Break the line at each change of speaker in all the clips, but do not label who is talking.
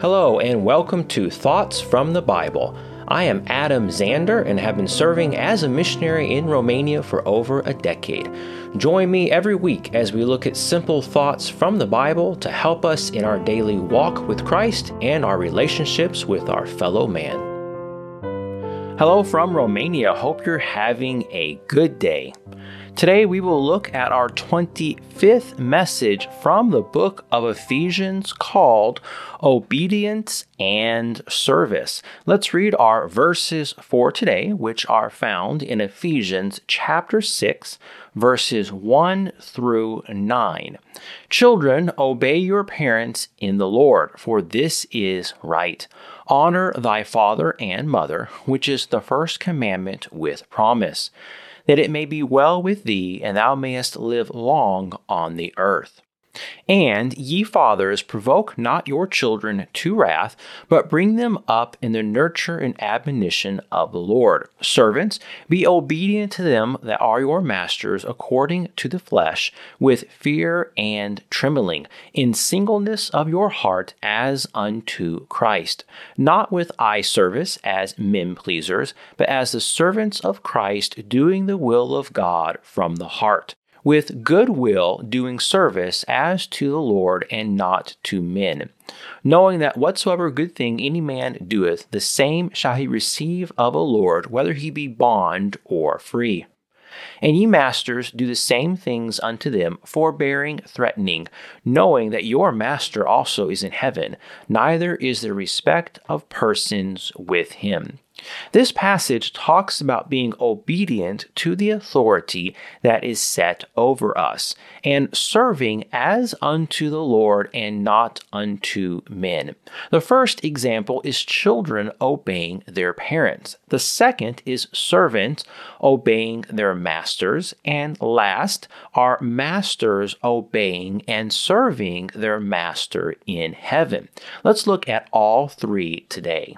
Hello, and welcome to Thoughts from the Bible. I am Adam Zander and have been serving as a missionary in Romania for over a decade. Join me every week as we look at simple thoughts from the Bible to help us in our daily walk with Christ and our relationships with our fellow man. Hello from Romania. Hope you're having a good day. Today we will look at our 25th message from the book of Ephesians called Obedience and Service. Let's read our verses for today, which are found in Ephesians chapter 6, verses 1 through 9. Children, obey your parents in the Lord, for this is right. Honor thy father and mother, which is the first commandment with promise that it may be well with thee, and thou mayest live long on the earth. And ye fathers, provoke not your children to wrath, but bring them up in the nurture and admonition of the Lord. Servants, be obedient to them that are your masters according to the flesh, with fear and trembling, in singleness of your heart as unto Christ, not with eye service as men pleasers, but as the servants of Christ, doing the will of God from the heart with good will doing service as to the Lord and not to men, knowing that whatsoever good thing any man doeth, the same shall he receive of the Lord, whether he be bond or free. And ye masters, do the same things unto them, forbearing, threatening, knowing that your master also is in heaven, neither is there respect of persons with him. This passage talks about being obedient to the authority that is set over us and serving as unto the Lord and not unto men. The first example is children obeying their parents. The second is servants obeying their masters. And last are masters obeying and serving their master in heaven. Let's look at all three today.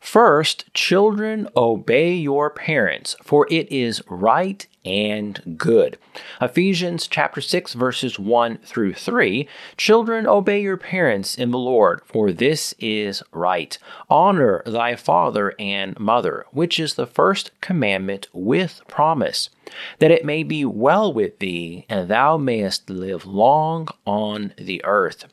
First, children, obey your parents, for it is right and good. Ephesians chapter 6 verses 1 through 3. Children, obey your parents in the Lord, for this is right. Honor thy father and mother, which is the first commandment with promise, that it may be well with thee, and thou mayest live long on the earth.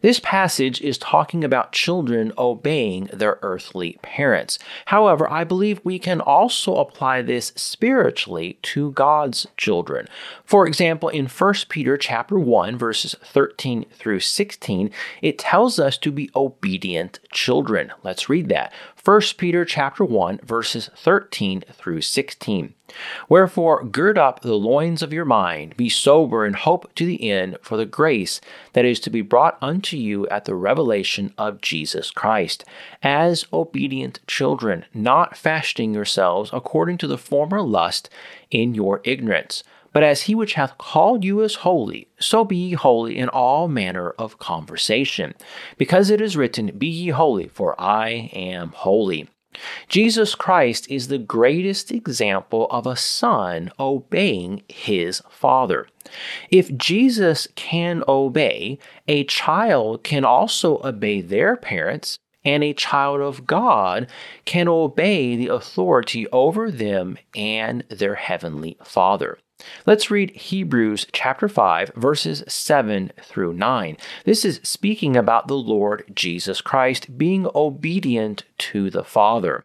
This passage is talking about children obeying their earthly parents. However, I believe we can also apply this spiritually to God's children. For example, in 1 Peter chapter 1 verses 13 through 16, it tells us to be obedient children. Let's read that. 1 Peter chapter 1 verses 13 through 16. Wherefore gird up the loins of your mind, be sober and hope to the end for the grace that is to be brought unto you at the revelation of Jesus Christ, as obedient children, not fashioning yourselves according to the former lust in your ignorance but as he which hath called you is holy, so be ye holy in all manner of conversation. Because it is written, Be ye holy, for I am holy. Jesus Christ is the greatest example of a son obeying his father. If Jesus can obey, a child can also obey their parents, and a child of God can obey the authority over them and their heavenly Father. Let's read Hebrews chapter 5, verses 7 through 9. This is speaking about the Lord Jesus Christ being obedient to the Father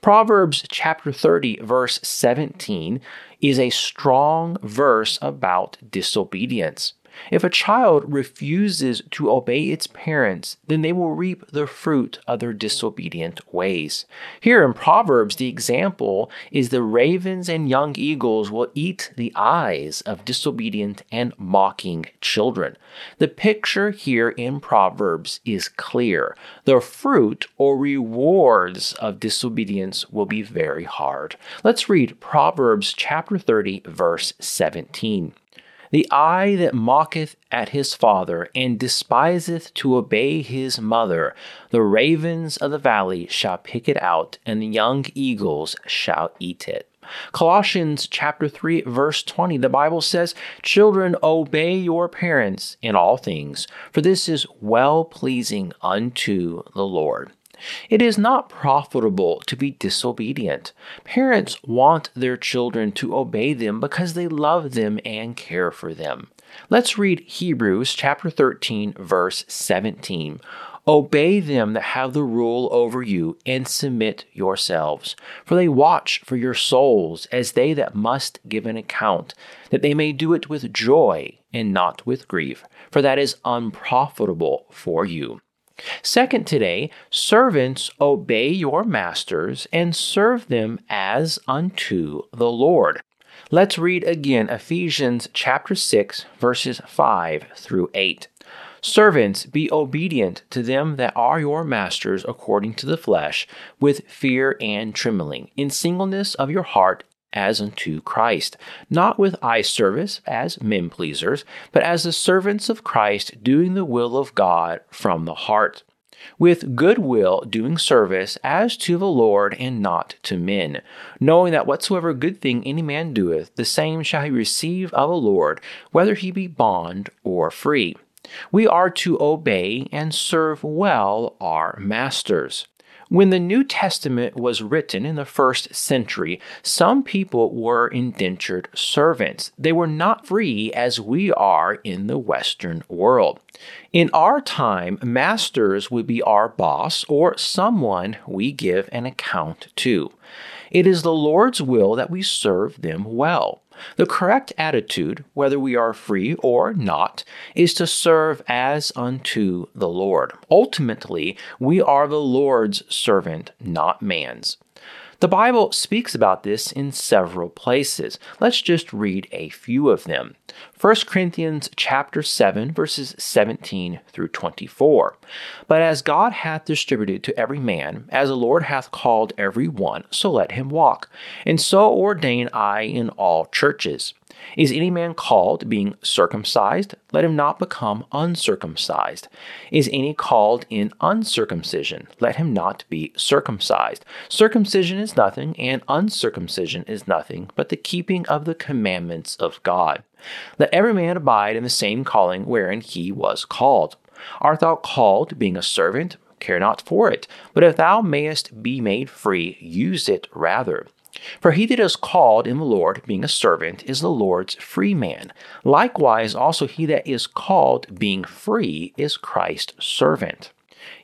Proverbs chapter 30, verse 17 is a strong verse about disobedience. If a child refuses to obey its parents, then they will reap the fruit of their disobedient ways. Here in Proverbs, the example is the ravens and young eagles will eat the eyes of disobedient and mocking children. The picture here in Proverbs is clear. The fruit or rewards of disobedience will be very hard. Let's read Proverbs chapter 30, verse 17. The eye that mocketh at his father, and despiseth to obey his mother, the ravens of the valley shall pick it out, and the young eagles shall eat it. Colossians chapter 3 verse 20 the Bible says, "Children obey your parents in all things, for this is well pleasing unto the Lord." It is not profitable to be disobedient. Parents want their children to obey them because they love them and care for them. Let's read Hebrews chapter 13 verse 17. Obey them that have the rule over you, and submit yourselves. For they watch for your souls, as they that must give an account, that they may do it with joy and not with grief, for that is unprofitable for you. Second, today, servants obey your masters and serve them as unto the Lord. Let's read again Ephesians chapter 6 verses 5 through 8. Servants, be obedient to them that are your masters according to the flesh, with fear and trembling, in singleness of your heart as unto Christ, not with eye service as men pleasers, but as the servants of Christ, doing the will of God from the heart. With good will doing service as to the Lord and not to men, knowing that whatsoever good thing any man doeth, the same shall he receive of the Lord, whether he be bond or free. We are to obey and serve well our masters. When the New Testament was written in the first century, some people were indentured servants. They were not free as we are in the Western world. In our time, masters would be our boss or someone we give an account to. It is the Lord's will that we serve them well. The correct attitude, whether we are free or not, is to serve as unto the Lord. Ultimately, we are the Lord's servant, not man's. The Bible speaks about this in several places. Let's just read a few of them. 1 Corinthians chapter 7 verses 17 through 24. But as God hath distributed to every man, as the Lord hath called every one, so let him walk. And so ordain I in all churches. Is any man called being circumcised? Let him not become uncircumcised. Is any called in uncircumcision? Let him not be circumcised. Circumcision is nothing, and uncircumcision is nothing, but the keeping of the commandments of God. Let every man abide in the same calling wherein he was called. Art thou called, being a servant? Care not for it. But if thou mayest be made free, use it rather. For he that is called in the Lord, being a servant, is the Lord's free man. Likewise, also he that is called, being free, is Christ's servant.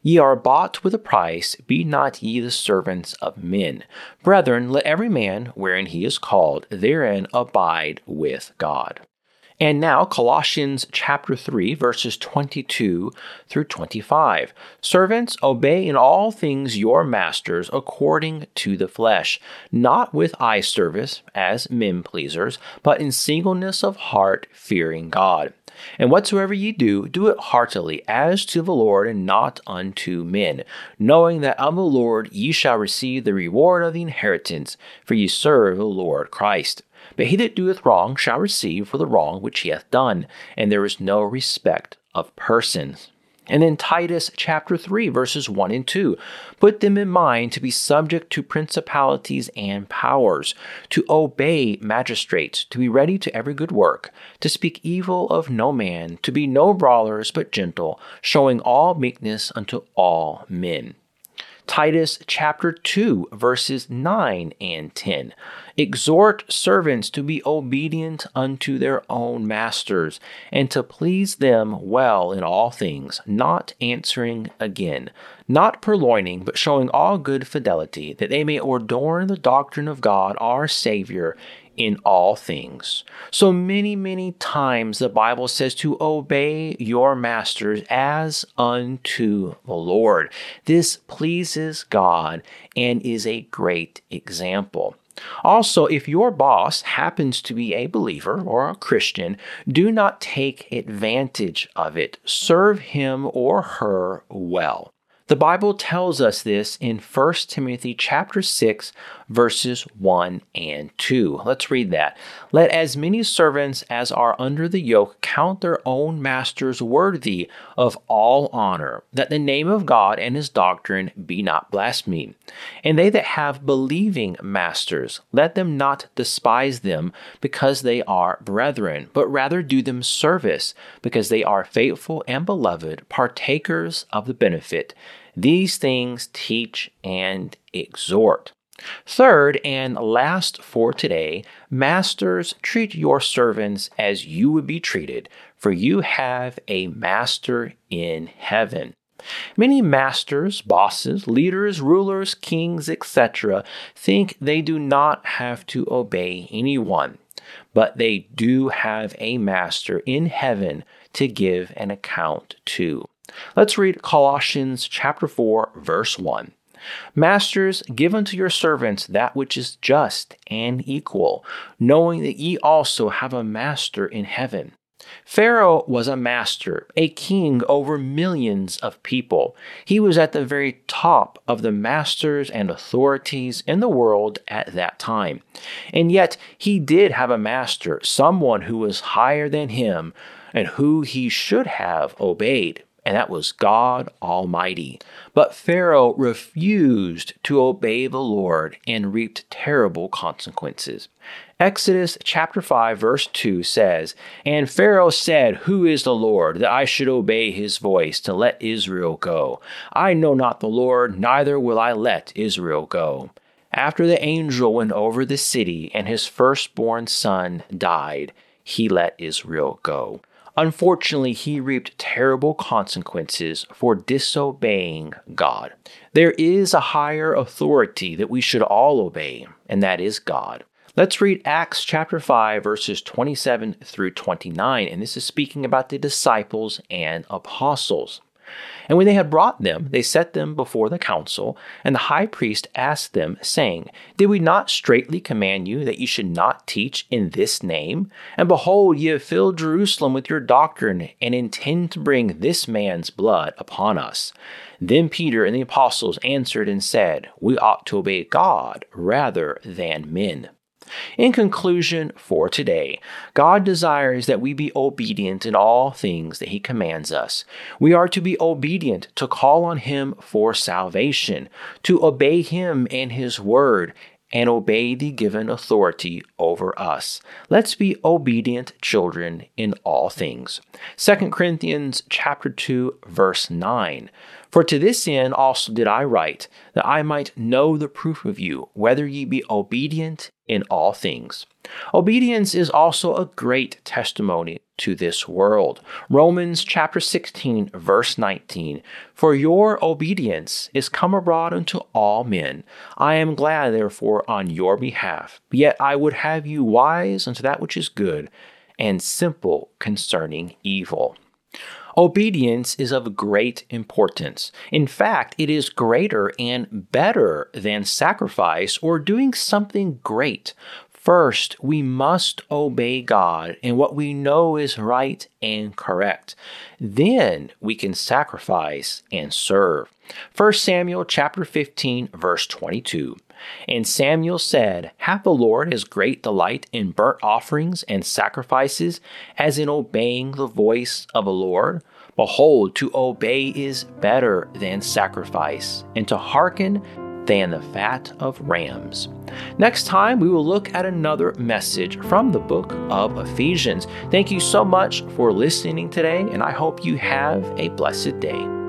Ye are bought with a price, be not ye the servants of men. Brethren, let every man, wherein he is called, therein abide with God. And now, Colossians chapter 3, verses 22 through 25. Servants, obey in all things your masters according to the flesh, not with eye service as men pleasers, but in singleness of heart, fearing God. And whatsoever ye do, do it heartily, as to the Lord, and not unto men, knowing that of the Lord ye shall receive the reward of the inheritance, for ye serve the Lord Christ. But he that doeth wrong shall receive for the wrong which he hath done, and there is no respect of persons. And then Titus chapter 3, verses 1 and 2. Put them in mind to be subject to principalities and powers, to obey magistrates, to be ready to every good work, to speak evil of no man, to be no brawlers, but gentle, showing all meekness unto all men. Titus chapter 2, verses 9 and 10. Exhort servants to be obedient unto their own masters, and to please them well in all things, not answering again, not purloining, but showing all good fidelity, that they may adorn the doctrine of God our Savior in all things. So many, many times the Bible says to obey your masters as unto the Lord. This pleases God and is a great example. Also, if your boss happens to be a believer or a Christian, do not take advantage of it. Serve him or her well. The Bible tells us this in 1 Timothy chapter 6 verses 1 and 2. Let's read that. Let as many servants as are under the yoke count their own masters worthy of all honor, that the name of God and his doctrine be not blasphemed. And they that have believing masters, let them not despise them because they are brethren, but rather do them service because they are faithful and beloved, partakers of the benefit. These things teach and exhort. Third and last for today, masters, treat your servants as you would be treated, for you have a master in heaven. Many masters, bosses, leaders, rulers, kings, etc., think they do not have to obey anyone, but they do have a master in heaven to give an account to. Let's read Colossians chapter 4 verse 1. Masters, give unto your servants that which is just and equal, knowing that ye also have a master in heaven. Pharaoh was a master, a king over millions of people. He was at the very top of the masters and authorities in the world at that time. And yet, he did have a master, someone who was higher than him and who he should have obeyed and that was God Almighty. But Pharaoh refused to obey the Lord and reaped terrible consequences. Exodus chapter 5 verse 2 says, And Pharaoh said, Who is the Lord, that I should obey his voice to let Israel go? I know not the Lord, neither will I let Israel go. After the angel went over the city and his firstborn son died, he let Israel go. Unfortunately, he reaped terrible consequences for disobeying God. There is a higher authority that we should all obey, and that is God. Let's read Acts chapter 5, verses 27 through 29, and this is speaking about the disciples and apostles. And when they had brought them, they set them before the council. And the high priest asked them, saying, Did we not straitly command you that you should not teach in this name? And behold, ye have filled Jerusalem with your doctrine, and intend to bring this man's blood upon us. Then Peter and the apostles answered and said, We ought to obey God rather than men. In conclusion, for today, God desires that we be obedient in all things that He commands us. We are to be obedient to call on Him for salvation, to obey Him and His Word, and obey the given authority over us. Let's be obedient children in all things. 2 Corinthians chapter 2 verse 9. For to this end also did I write, that I might know the proof of you, whether ye be obedient in all things. Obedience is also a great testimony to this world. Romans chapter 16, verse 19 For your obedience is come abroad unto all men. I am glad, therefore, on your behalf. Yet I would have you wise unto that which is good, and simple concerning evil. Obedience is of great importance. In fact, it is greater and better than sacrifice or doing something great. First, we must obey God in what we know is right and correct. Then we can sacrifice and serve. 1 Samuel chapter 15 verse 22. And Samuel said, Hath the Lord as great delight in burnt offerings and sacrifices as in obeying the voice of the Lord? Behold, to obey is better than sacrifice, and to hearken than the fat of rams. Next time, we will look at another message from the book of Ephesians. Thank you so much for listening today, and I hope you have a blessed day.